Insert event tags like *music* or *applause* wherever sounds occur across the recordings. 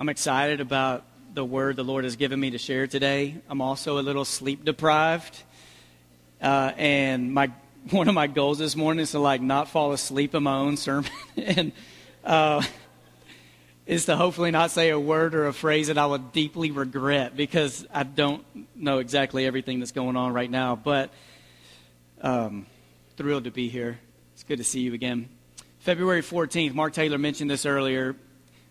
I'm excited about the word the Lord has given me to share today. I'm also a little sleep deprived. Uh, and my *laughs* one of my goals this morning is to like not fall asleep in my own sermon *laughs* and uh, is to hopefully not say a word or a phrase that I would deeply regret because I don't know exactly everything that's going on right now. But um, thrilled to be here. It's good to see you again. February 14th, Mark Taylor mentioned this earlier.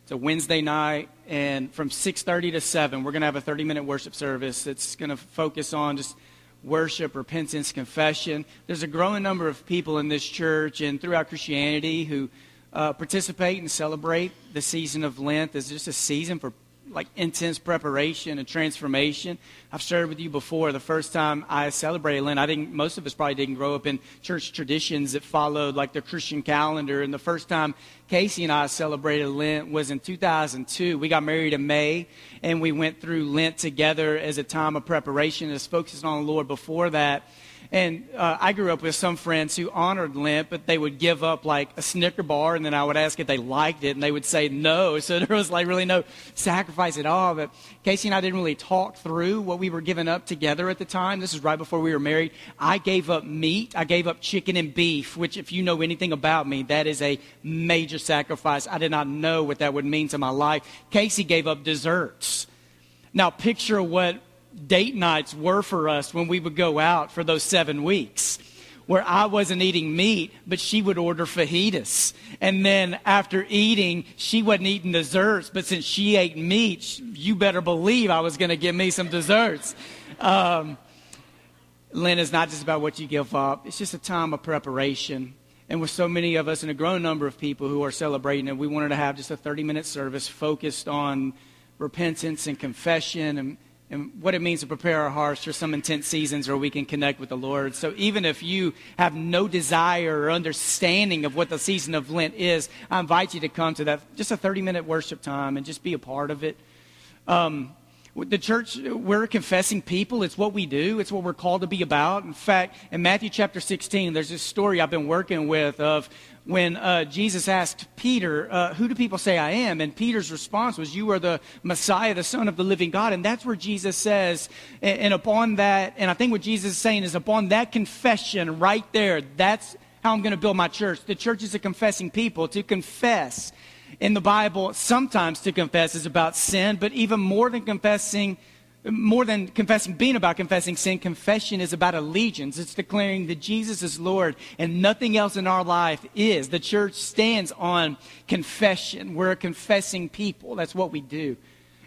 It's a Wednesday night, and from 6:30 to 7, we're going to have a 30-minute worship service. It's going to focus on just worship, repentance, confession. There's a growing number of people in this church and throughout Christianity who uh, participate and celebrate the season of Lent as just a season for like intense preparation and transformation. I've shared with you before the first time I celebrated Lent. I think most of us probably didn't grow up in church traditions that followed like the Christian calendar. And the first time Casey and I celebrated Lent was in 2002. We got married in May, and we went through Lent together as a time of preparation, as focused on the Lord before that. And uh, I grew up with some friends who honored Lent, but they would give up like a Snicker bar, and then I would ask if they liked it, and they would say no. *laughs* So there was like really no sacrifice at all. But Casey and I didn't really talk through what we were giving up together at the time. This is right before we were married. I gave up meat. I gave up chicken and beef, which, if you know anything about me, that is a major sacrifice. I did not know what that would mean to my life. Casey gave up desserts. Now, picture what date nights were for us when we would go out for those seven weeks where I wasn't eating meat, but she would order fajitas. And then after eating, she wasn't eating desserts, but since she ate meat, you better believe I was going to give me some desserts. Um, Lent is not just about what you give up, it's just a time of preparation. And with so many of us and a growing number of people who are celebrating it, we wanted to have just a 30 minute service focused on repentance and confession and and what it means to prepare our hearts for some intense seasons where we can connect with the Lord. So even if you have no desire or understanding of what the season of Lent is, I invite you to come to that, just a 30 minute worship time and just be a part of it. Um, the church, we're confessing people. It's what we do. It's what we're called to be about. In fact, in Matthew chapter 16, there's this story I've been working with of when uh, Jesus asked Peter, uh, Who do people say I am? And Peter's response was, You are the Messiah, the Son of the living God. And that's where Jesus says, and, and upon that, and I think what Jesus is saying is, upon that confession right there, that's how I'm going to build my church. The church is a confessing people. To confess in the Bible, sometimes to confess is about sin, but even more than confessing, more than confessing, being about confessing sin, confession is about allegiance. It's declaring that Jesus is Lord and nothing else in our life is. The church stands on confession. We're a confessing people. That's what we do.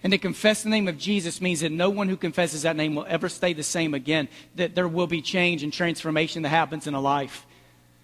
And to confess the name of Jesus means that no one who confesses that name will ever stay the same again, that there will be change and transformation that happens in a life.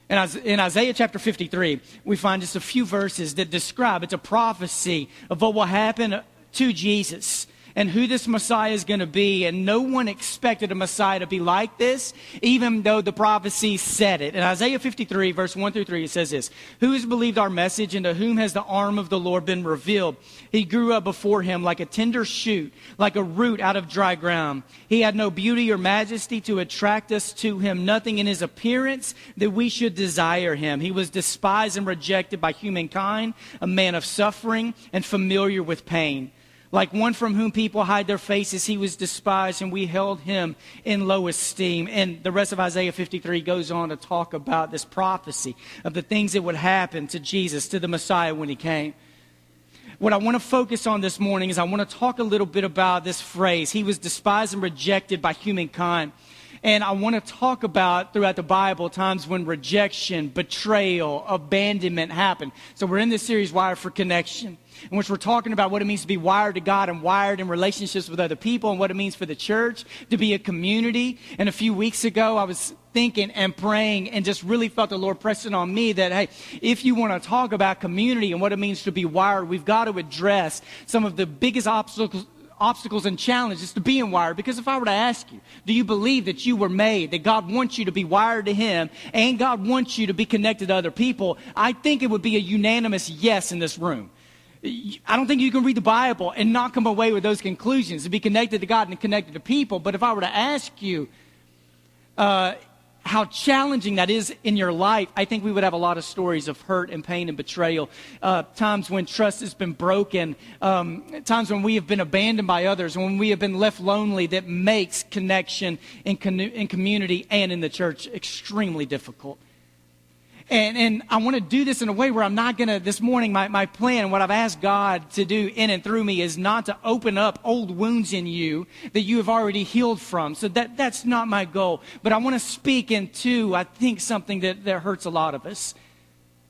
And in Isaiah chapter 53, we find just a few verses that describe it's a prophecy of what will happen to Jesus and who this Messiah is going to be. And no one expected a Messiah to be like this, even though the prophecy said it. In Isaiah 53, verse 1 through 3, it says this Who has believed our message, and to whom has the arm of the Lord been revealed? He grew up before him like a tender shoot, like a root out of dry ground. He had no beauty or majesty to attract us to him, nothing in his appearance that we should desire him. He was despised and rejected by humankind, a man of suffering and familiar with pain. Like one from whom people hide their faces, he was despised, and we held him in low esteem. And the rest of Isaiah 53 goes on to talk about this prophecy of the things that would happen to Jesus, to the Messiah when he came. What I want to focus on this morning is I want to talk a little bit about this phrase. He was despised and rejected by humankind. And I want to talk about throughout the Bible times when rejection, betrayal, abandonment happened. So we're in this series, Wired for Connection in which we're talking about what it means to be wired to God and wired in relationships with other people and what it means for the church to be a community. And a few weeks ago, I was thinking and praying and just really felt the Lord pressing on me that, hey, if you want to talk about community and what it means to be wired, we've got to address some of the biggest obstacles obstacles and challenges to being wired. Because if I were to ask you, do you believe that you were made, that God wants you to be wired to Him, and God wants you to be connected to other people? I think it would be a unanimous yes in this room. I don't think you can read the Bible and not come away with those conclusions to be connected to God and connected to people. But if I were to ask you, uh, how challenging that is in your life, I think we would have a lot of stories of hurt and pain and betrayal. Uh, times when trust has been broken, um, times when we have been abandoned by others, when we have been left lonely, that makes connection in, con- in community and in the church extremely difficult. And, and I want to do this in a way where I'm not going to, this morning, my, my plan, what I've asked God to do in and through me is not to open up old wounds in you that you have already healed from. So that, that's not my goal. But I want to speak into, I think, something that, that hurts a lot of us.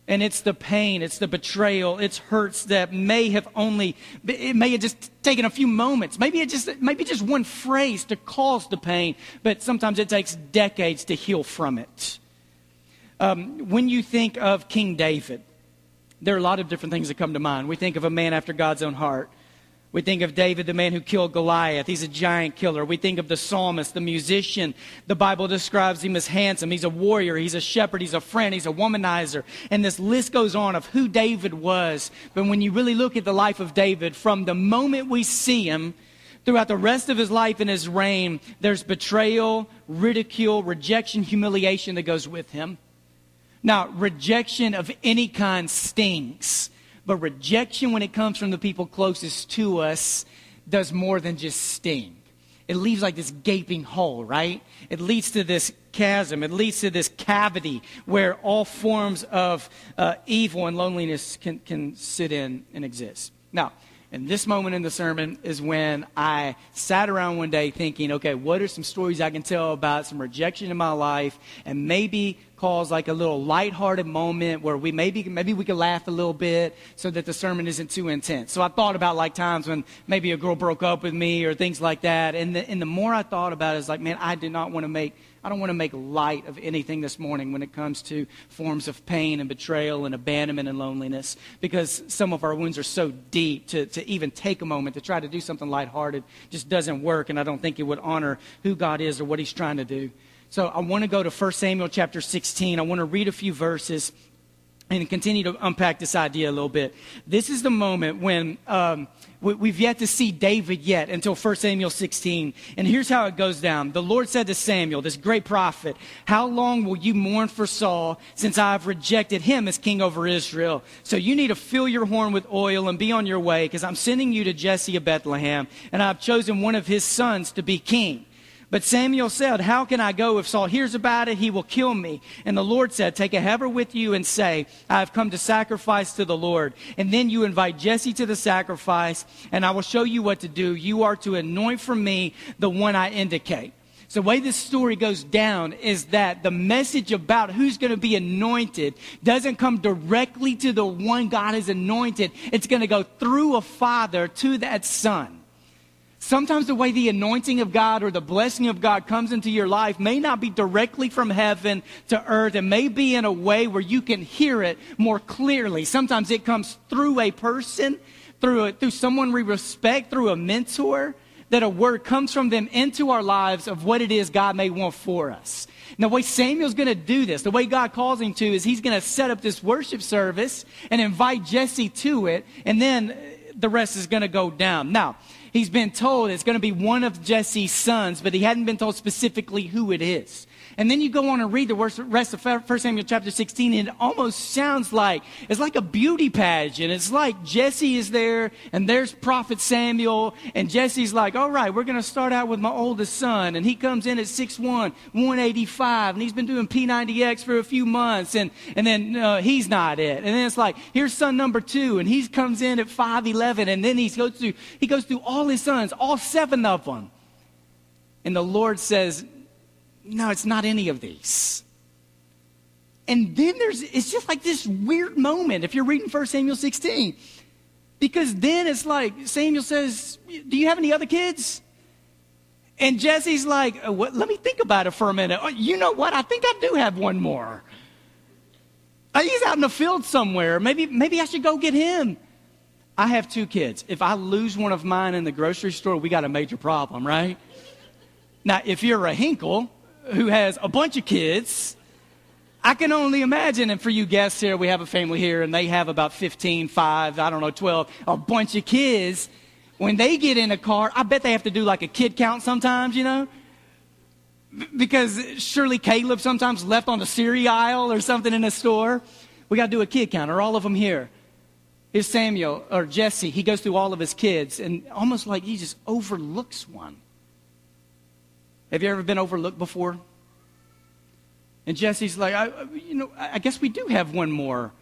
And it's the pain, it's the betrayal, it's hurts that may have only, it may have just taken a few moments. Maybe it just, maybe just one phrase to cause the pain, but sometimes it takes decades to heal from it. Um, when you think of King David, there are a lot of different things that come to mind. We think of a man after God's own heart. We think of David, the man who killed Goliath. He's a giant killer. We think of the psalmist, the musician. The Bible describes him as handsome. He's a warrior. He's a shepherd. He's a friend. He's a womanizer. And this list goes on of who David was. But when you really look at the life of David, from the moment we see him throughout the rest of his life and his reign, there's betrayal, ridicule, rejection, humiliation that goes with him. Now, rejection of any kind stings, but rejection when it comes from the people closest to us does more than just sting. It leaves like this gaping hole, right? It leads to this chasm. It leads to this cavity where all forms of uh, evil and loneliness can, can sit in and exist. Now, and this moment in the sermon is when I sat around one day thinking, okay, what are some stories I can tell about some rejection in my life and maybe cause like a little lighthearted moment where we maybe maybe we could laugh a little bit so that the sermon isn't too intense. So I thought about like times when maybe a girl broke up with me or things like that. And the, and the more I thought about it, it's like, man, I did not want to make I don't want to make light of anything this morning when it comes to forms of pain and betrayal and abandonment and loneliness because some of our wounds are so deep to, to even take a moment to try to do something lighthearted just doesn't work, and I don't think it would honor who God is or what He's trying to do. So I want to go to 1 Samuel chapter 16. I want to read a few verses and continue to unpack this idea a little bit. This is the moment when um, we, have yet to see David yet until 1 Samuel 16. And here's how it goes down. The Lord said to Samuel, this great prophet, How long will you mourn for Saul since I have rejected him as king over Israel? So you need to fill your horn with oil and be on your way because I'm sending you to Jesse of Bethlehem and I've chosen one of his sons to be king. But Samuel said, How can I go? If Saul hears about it, he will kill me. And the Lord said, Take a heifer with you and say, I have come to sacrifice to the Lord. And then you invite Jesse to the sacrifice, and I will show you what to do. You are to anoint for me the one I indicate. So the way this story goes down is that the message about who's going to be anointed doesn't come directly to the one God has anointed. It's going to go through a father to that son. Sometimes the way the anointing of God or the blessing of God comes into your life may not be directly from heaven to earth. It may be in a way where you can hear it more clearly. Sometimes it comes through a person, through, a, through someone we respect, through a mentor, that a word comes from them into our lives of what it is God may want for us. Now, the way Samuel's going to do this, the way God calls him to, is he's going to set up this worship service and invite Jesse to it, and then the rest is going to go down. Now, he's been told it's going to be one of Jesse's sons, but he hadn't been told specifically who it is. And then you go on and read the rest of 1 Samuel chapter 16, and it almost sounds like it's like a beauty pageant. It's like Jesse is there, and there's Prophet Samuel, and Jesse's like, all right, we're going to start out with my oldest son. And he comes in at 6'1, 185, and he's been doing P90X for a few months, and, and then uh, he's not it. And then it's like, here's son number two, and he comes in at 5'11, and then he goes through, he goes through all his sons, all seven of them. And the Lord says, no, it's not any of these. And then there's, it's just like this weird moment if you're reading 1 Samuel 16. Because then it's like, Samuel says, Do you have any other kids? And Jesse's like, uh, Let me think about it for a minute. Oh, you know what? I think I do have one more. Uh, he's out in the field somewhere. Maybe, maybe I should go get him. I have two kids. If I lose one of mine in the grocery store, we got a major problem, right? Now, if you're a Hinkle, who has a bunch of kids. I can only imagine, and for you guests here, we have a family here, and they have about 15, 5, I don't know, 12, a bunch of kids. When they get in a car, I bet they have to do like a kid count sometimes, you know? because surely Caleb sometimes left on the cereal aisle or something in a store. We got to do a kid count. Are all of them here? Here's Samuel or Jesse. He goes through all of his kids and almost like he just overlooks one. Have you ever been overlooked before? And Jesse's like, I, you know, I guess we do have one more.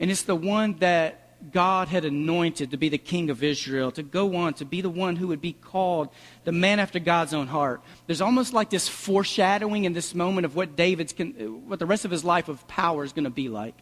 And it's the one that God had anointed to be the king of Israel, to go on to be the one who would be called the man after God's own heart. There's almost like this foreshadowing in this moment of what David's, what the rest of his life of power is going to be like.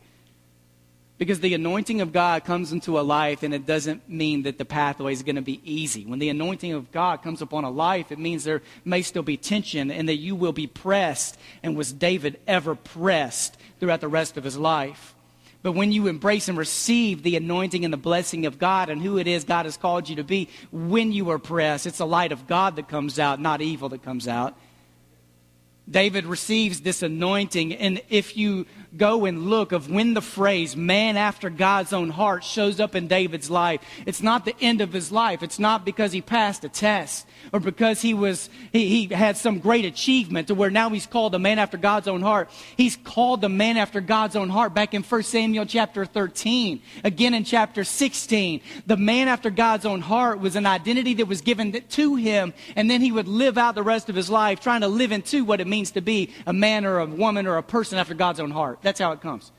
Because the anointing of God comes into a life, and it doesn't mean that the pathway is going to be easy. When the anointing of God comes upon a life, it means there may still be tension and that you will be pressed. And was David ever pressed throughout the rest of his life? But when you embrace and receive the anointing and the blessing of God and who it is God has called you to be, when you are pressed, it's the light of God that comes out, not evil that comes out. David receives this anointing, and if you go and look of when the phrase man after God's own heart shows up in David's life. It's not the end of his life. It's not because he passed a test or because he was he, he had some great achievement to where now he's called a man after God's own heart. He's called the man after God's own heart back in 1 Samuel chapter 13. Again in chapter 16. The man after God's own heart was an identity that was given to him and then he would live out the rest of his life trying to live into what it means to be a man or a woman or a person after God's own heart. That's how it comes.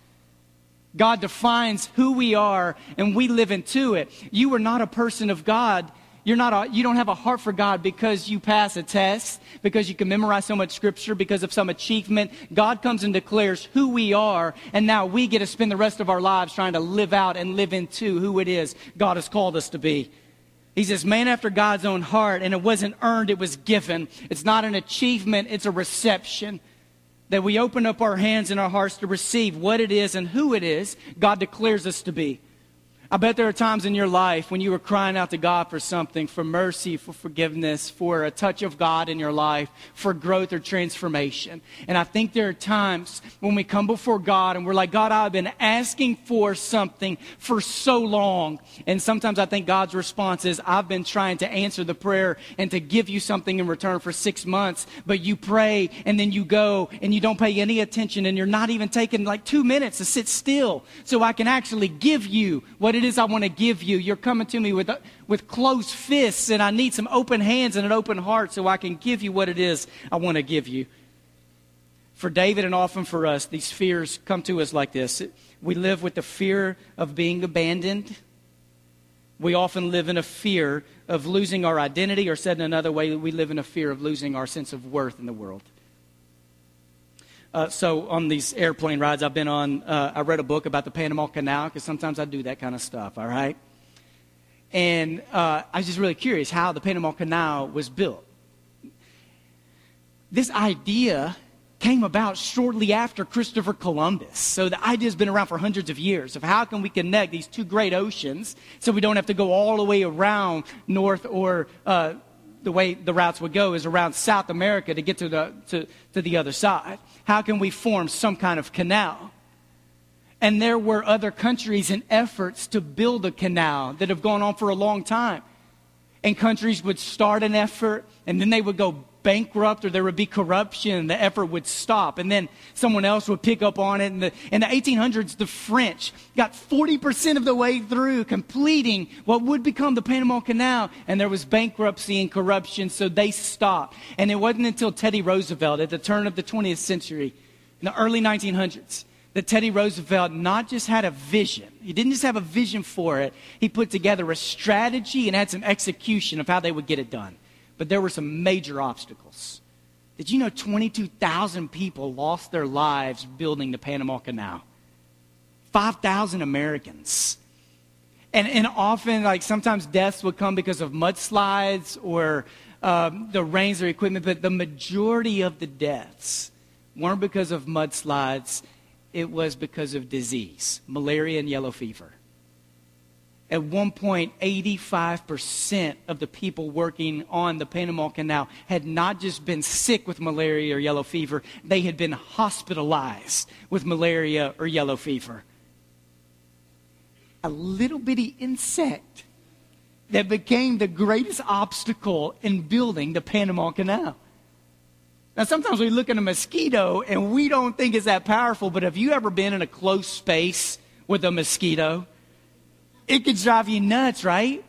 God defines who we are and we live into it. You are not a person of God. You're not a, you don't have a heart for God because you pass a test, because you can memorize so much scripture, because of some achievement. God comes and declares who we are, and now we get to spend the rest of our lives trying to live out and live into who it is God has called us to be. He's this man after God's own heart, and it wasn't earned, it was given. It's not an achievement, it's a reception that we open up our hands and our hearts to receive what it is and who it is God declares us to be. I bet there are times in your life when you were crying out to God for something, for mercy, for forgiveness, for a touch of God in your life, for growth or transformation. And I think there are times when we come before God and we're like, God, I've been asking for something for so long. And sometimes I think God's response is, I've been trying to answer the prayer and to give you something in return for six months, but you pray and then you go and you don't pay any attention and you're not even taking like two minutes to sit still so I can actually give you what it is I want to give you. You're coming to me with, uh, with closed fists, and I need some open hands and an open heart so I can give you what it is I want to give you. For David and often for us, these fears come to us like this. We live with the fear of being abandoned. We often live in a fear of losing our identity, or said in another way, we live in a fear of losing our sense of worth in the world. Uh, so on these airplane rides I've been on, uh, I read a book about the Panama Canal because sometimes I do that kind of stuff. All right, and uh, I was just really curious how the Panama Canal was built. This idea came about shortly after Christopher Columbus. So the idea has been around for hundreds of years of how can we connect these two great oceans so we don't have to go all the way around north or uh, the way the routes would go is around South America to get to the, to, to the other side. How can we form some kind of canal? And there were other countries and efforts to build a canal that have gone on for a long time. And countries would start an effort and then they would go bankrupt or there would be corruption, the effort would stop. And then someone else would pick up on it. In the, in the 1800s, the French got 40% of the way through completing what would become the Panama Canal. And there was bankruptcy and corruption, so they stopped. And it wasn't until Teddy Roosevelt at the turn of the 20th century, in the early 1900s, that Teddy Roosevelt not just had a vision, he didn't just have a vision for it, he put together a strategy and had some execution of how they would get it done but there were some major obstacles. Did you know 22,000 people lost their lives building the Panama Canal? 5,000 Americans. And, and often, like sometimes deaths would come because of mudslides or um, the rains or equipment, but the majority of the deaths weren't because of mudslides, it was because of disease malaria and yellow fever. At one point, 85% of the people working on the Panama Canal had not just been sick with malaria or yellow fever, they had been hospitalized with malaria or yellow fever. A little bitty insect that became the greatest obstacle in building the Panama Canal. Now, sometimes we look at a mosquito and we don't think it's that powerful, but have you ever been in a close space with a mosquito? It could drive you nuts, right?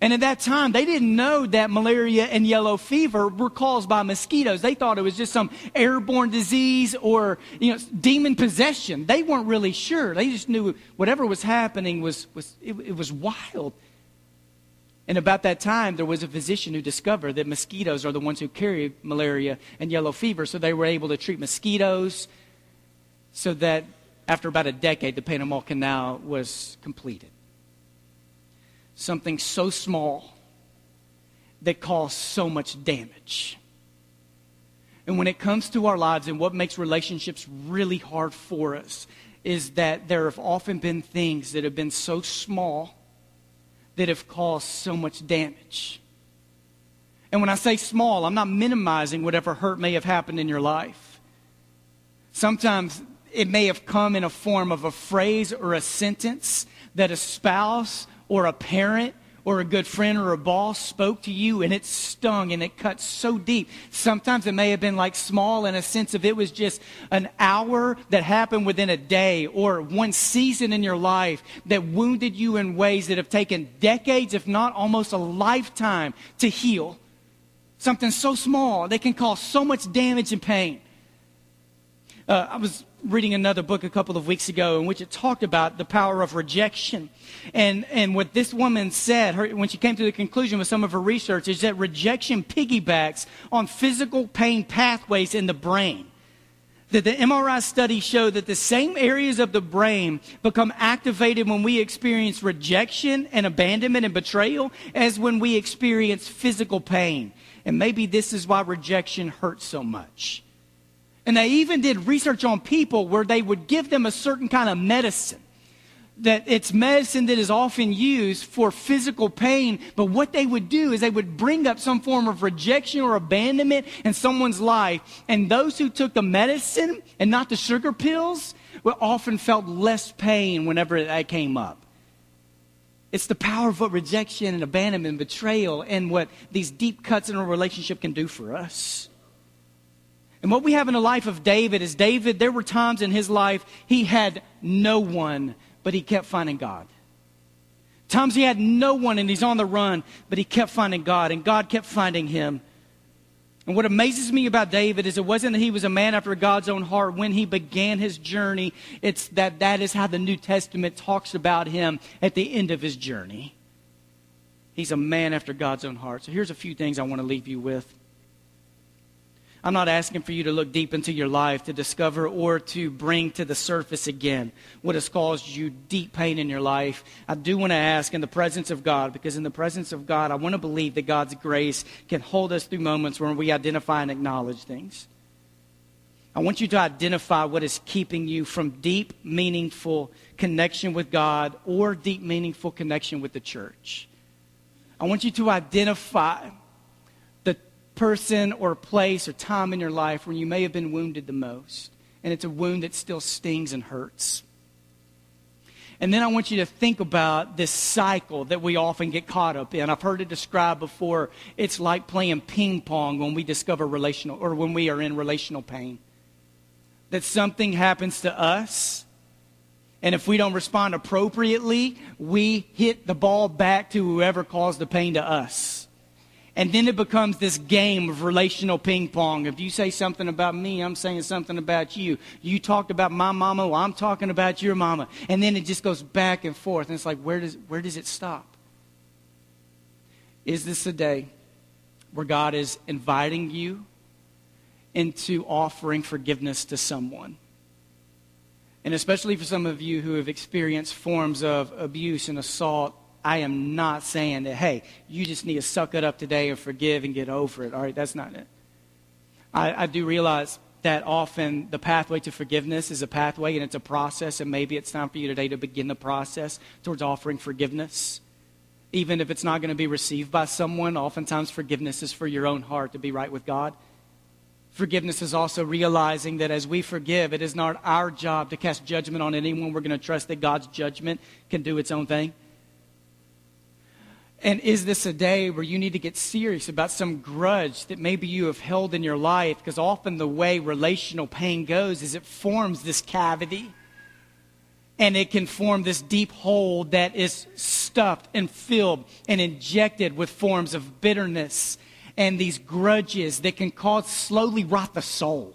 And at that time, they didn't know that malaria and yellow fever were caused by mosquitoes. They thought it was just some airborne disease or, you know, demon possession. They weren't really sure. They just knew whatever was happening was, was it, it was wild. And about that time, there was a physician who discovered that mosquitoes are the ones who carry malaria and yellow fever. So they were able to treat mosquitoes so that after about a decade, the Panama Canal was completed. Something so small that caused so much damage. And when it comes to our lives and what makes relationships really hard for us is that there have often been things that have been so small that have caused so much damage. And when I say small, I'm not minimizing whatever hurt may have happened in your life. Sometimes it may have come in a form of a phrase or a sentence that a spouse or a parent or a good friend or a boss spoke to you and it stung and it cut so deep. Sometimes it may have been like small in a sense of it was just an hour that happened within a day or one season in your life that wounded you in ways that have taken decades, if not almost a lifetime, to heal. Something so small they can cause so much damage and pain. Uh, I was reading another book a couple of weeks ago in which it talked about the power of rejection. And, and what this woman said her, when she came to the conclusion with some of her research is that rejection piggybacks on physical pain pathways in the brain. That the MRI studies show that the same areas of the brain become activated when we experience rejection and abandonment and betrayal as when we experience physical pain. And maybe this is why rejection hurts so much and they even did research on people where they would give them a certain kind of medicine. That it's medicine that is often used for physical pain, but what they would do is they would bring up some form of rejection or abandonment in someone's life. And those who took the medicine and not the sugar pills often felt less pain whenever that came up. It's the power of what rejection and abandonment and betrayal and what these deep cuts in a relationship can do for us. And what we have in the life of David is David, there were times in his life he had no one, but he kept finding God. Times he had no one and he's on the run, but he kept finding God, and God kept finding him. And what amazes me about David is it wasn't that he was a man after God's own heart when he began his journey. It's that that is how the New Testament talks about him at the end of his journey. He's a man after God's own heart. So here's a few things I want to leave you with. I'm not asking for you to look deep into your life to discover or to bring to the surface again what has caused you deep pain in your life. I do want to ask in the presence of God, because in the presence of God, I want to believe that God's grace can hold us through moments where we identify and acknowledge things. I want you to identify what is keeping you from deep, meaningful connection with God or deep, meaningful connection with the church. I want you to identify person or place or time in your life when you may have been wounded the most. And it's a wound that still stings and hurts. And then I want you to think about this cycle that we often get caught up in. I've heard it described before. It's like playing ping pong when we discover relational or when we are in relational pain. That something happens to us, and if we don't respond appropriately, we hit the ball back to whoever caused the pain to us. And then it becomes this game of relational ping pong. If you say something about me, I'm saying something about you. You talked about my mama, well, I'm talking about your mama. And then it just goes back and forth. And it's like, where does, where does it stop? Is this a day where God is inviting you into offering forgiveness to someone? And especially for some of you who have experienced forms of abuse and assault I am not saying that, hey, you just need to suck it up today and forgive and get over it. All right, that's not it. I, I do realize that often the pathway to forgiveness is a pathway and it's a process, and maybe it's time for you today to begin the process towards offering forgiveness. Even if it's not going to be received by someone, oftentimes forgiveness is for your own heart to be right with God. Forgiveness is also realizing that as we forgive, it is not our job to cast judgment on anyone. We're going to trust that God's judgment can do its own thing. And is this a day where you need to get serious about some grudge that maybe you have held in your life? Because often the way relational pain goes is it forms this cavity. And it can form this deep hole that is stuffed and filled and injected with forms of bitterness and these grudges that can cause slowly rot the soul.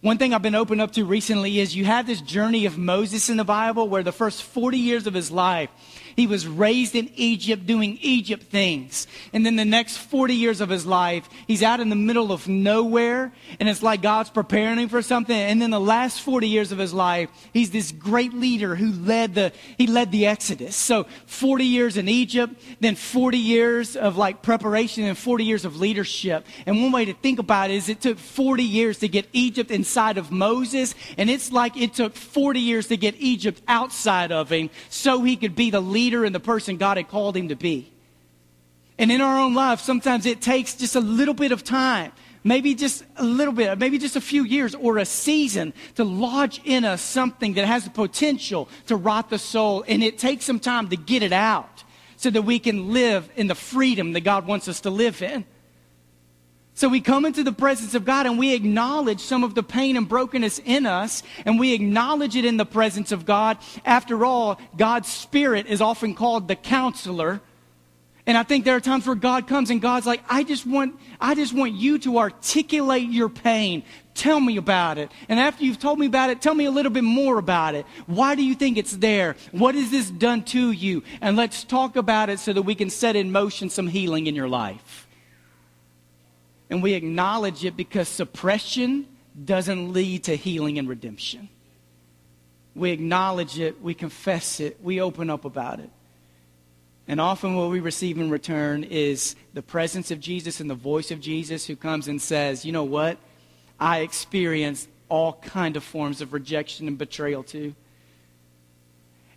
One thing I've been opened up to recently is you have this journey of Moses in the Bible where the first 40 years of his life, he was raised in Egypt doing Egypt things. And then the next 40 years of his life, he's out in the middle of nowhere and it's like God's preparing him for something. And then the last 40 years of his life, he's this great leader who led the, he led the Exodus. So 40 years in Egypt, then 40 years of like preparation and 40 years of leadership. And one way to think about it is it took 40 years to get Egypt inside of Moses. And it's like it took 40 years to get Egypt outside of him so he could be the leader leader and the person God had called him to be. And in our own life, sometimes it takes just a little bit of time, maybe just a little bit, maybe just a few years or a season to lodge in us something that has the potential to rot the soul. And it takes some time to get it out so that we can live in the freedom that God wants us to live in. So we come into the presence of God and we acknowledge some of the pain and brokenness in us, and we acknowledge it in the presence of God. After all, God's Spirit is often called the counselor. And I think there are times where God comes and God's like, I just want, I just want you to articulate your pain. Tell me about it. And after you've told me about it, tell me a little bit more about it. Why do you think it's there? What has this done to you? And let's talk about it so that we can set in motion some healing in your life and we acknowledge it because suppression doesn't lead to healing and redemption. We acknowledge it, we confess it, we open up about it. And often what we receive in return is the presence of Jesus and the voice of Jesus who comes and says, "You know what? I experienced all kind of forms of rejection and betrayal too."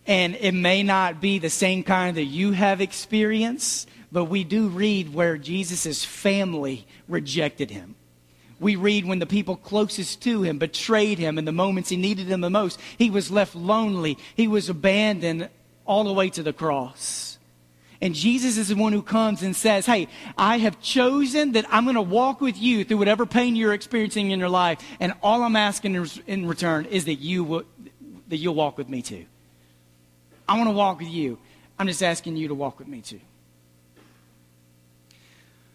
And it may not be the same kind that you have experienced, but we do read where Jesus' family rejected him. We read when the people closest to him betrayed him in the moments he needed him the most. He was left lonely. He was abandoned all the way to the cross. And Jesus is the one who comes and says, Hey, I have chosen that I'm going to walk with you through whatever pain you're experiencing in your life. And all I'm asking in return is that, you will, that you'll walk with me too. I want to walk with you. I'm just asking you to walk with me too.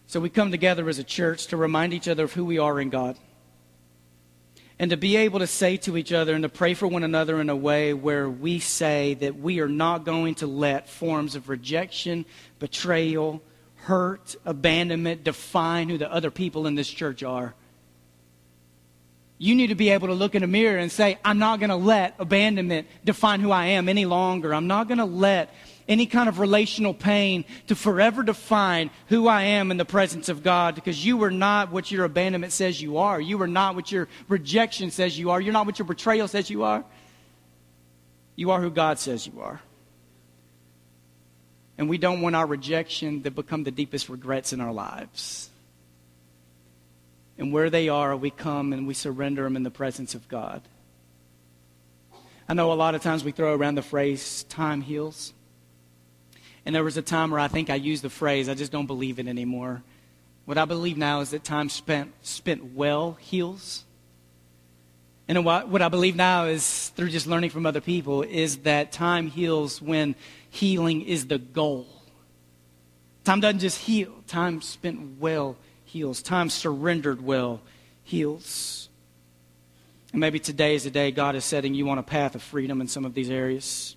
So we come together as a church to remind each other of who we are in God. And to be able to say to each other and to pray for one another in a way where we say that we are not going to let forms of rejection, betrayal, hurt, abandonment define who the other people in this church are. You need to be able to look in a mirror and say, I'm not going to let abandonment define who I am any longer. I'm not going to let any kind of relational pain to forever define who I am in the presence of God because you are not what your abandonment says you are. You are not what your rejection says you are. You're not what your betrayal says you are. You are who God says you are. And we don't want our rejection to become the deepest regrets in our lives. And where they are, we come and we surrender them in the presence of God. I know a lot of times we throw around the phrase, time heals. And there was a time where I think I used the phrase, I just don't believe it anymore. What I believe now is that time spent, spent well heals. And what, what I believe now is, through just learning from other people, is that time heals when healing is the goal. Time doesn't just heal, time spent well heals. Time surrendered well heals. And maybe today is the day God is setting you on a path of freedom in some of these areas.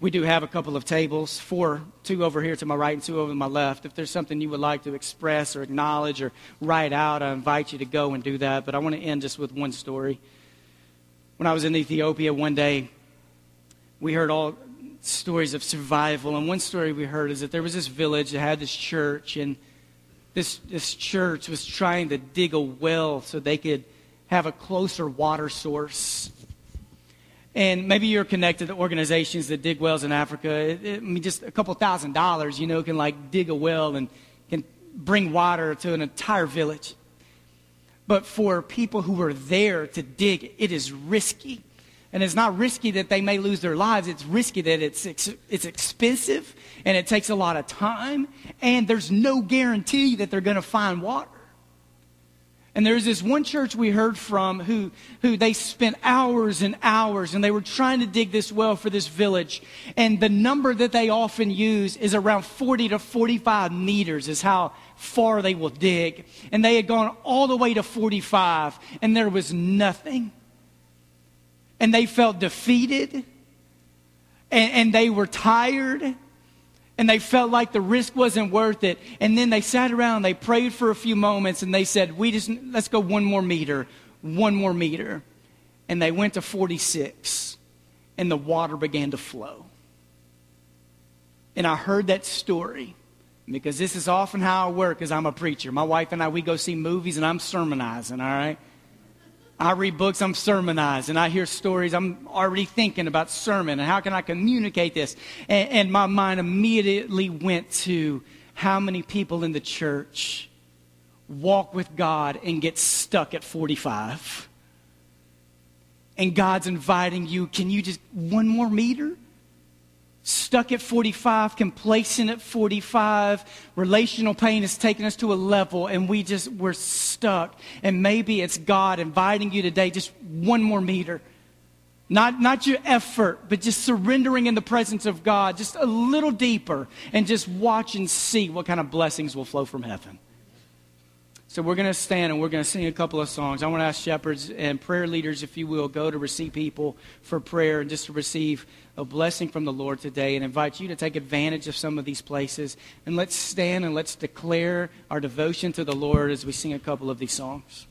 We do have a couple of tables, four, two over here to my right and two over to my left. If there's something you would like to express or acknowledge or write out, I invite you to go and do that. But I want to end just with one story. When I was in Ethiopia one day, we heard all stories of survival. And one story we heard is that there was this village that had this church, and this, this church was trying to dig a well so they could have a closer water source and maybe you're connected to organizations that dig wells in Africa. It, it, I mean, just a couple thousand dollars, you know, can like dig a well and can bring water to an entire village. But for people who are there to dig, it is risky And it's not risky that they may lose their lives. It's risky that it's, it's expensive and it takes a lot of time. And there's no guarantee that they're going to find water. And there's this one church we heard from who, who they spent hours and hours and they were trying to dig this well for this village. And the number that they often use is around 40 to 45 meters, is how far they will dig. And they had gone all the way to 45 and there was nothing. And they felt defeated and, and they were tired and they felt like the risk wasn't worth it. And then they sat around, they prayed for a few moments, and they said, We just, let's go one more meter, one more meter. And they went to 46, and the water began to flow. And I heard that story because this is often how I work as I'm a preacher. My wife and I, we go see movies, and I'm sermonizing, all right? I read books, I'm sermonizing. I hear stories, I'm already thinking about sermon and how can I communicate this? And, and my mind immediately went to how many people in the church walk with God and get stuck at 45. And God's inviting you, can you just one more meter? Stuck at 45, complacent at 45. Relational pain has taken us to a level and we just, we're stuck. And maybe it's God inviting you today, just one more meter. Not, not your effort, but just surrendering in the presence of God, just a little deeper, and just watch and see what kind of blessings will flow from heaven. So we're going to stand and we're going to sing a couple of songs. I want to ask shepherds and prayer leaders, if you will, go to receive people for prayer and just to receive a blessing from the Lord today and invite you to take advantage of some of these places. And let's stand and let's declare our devotion to the Lord as we sing a couple of these songs.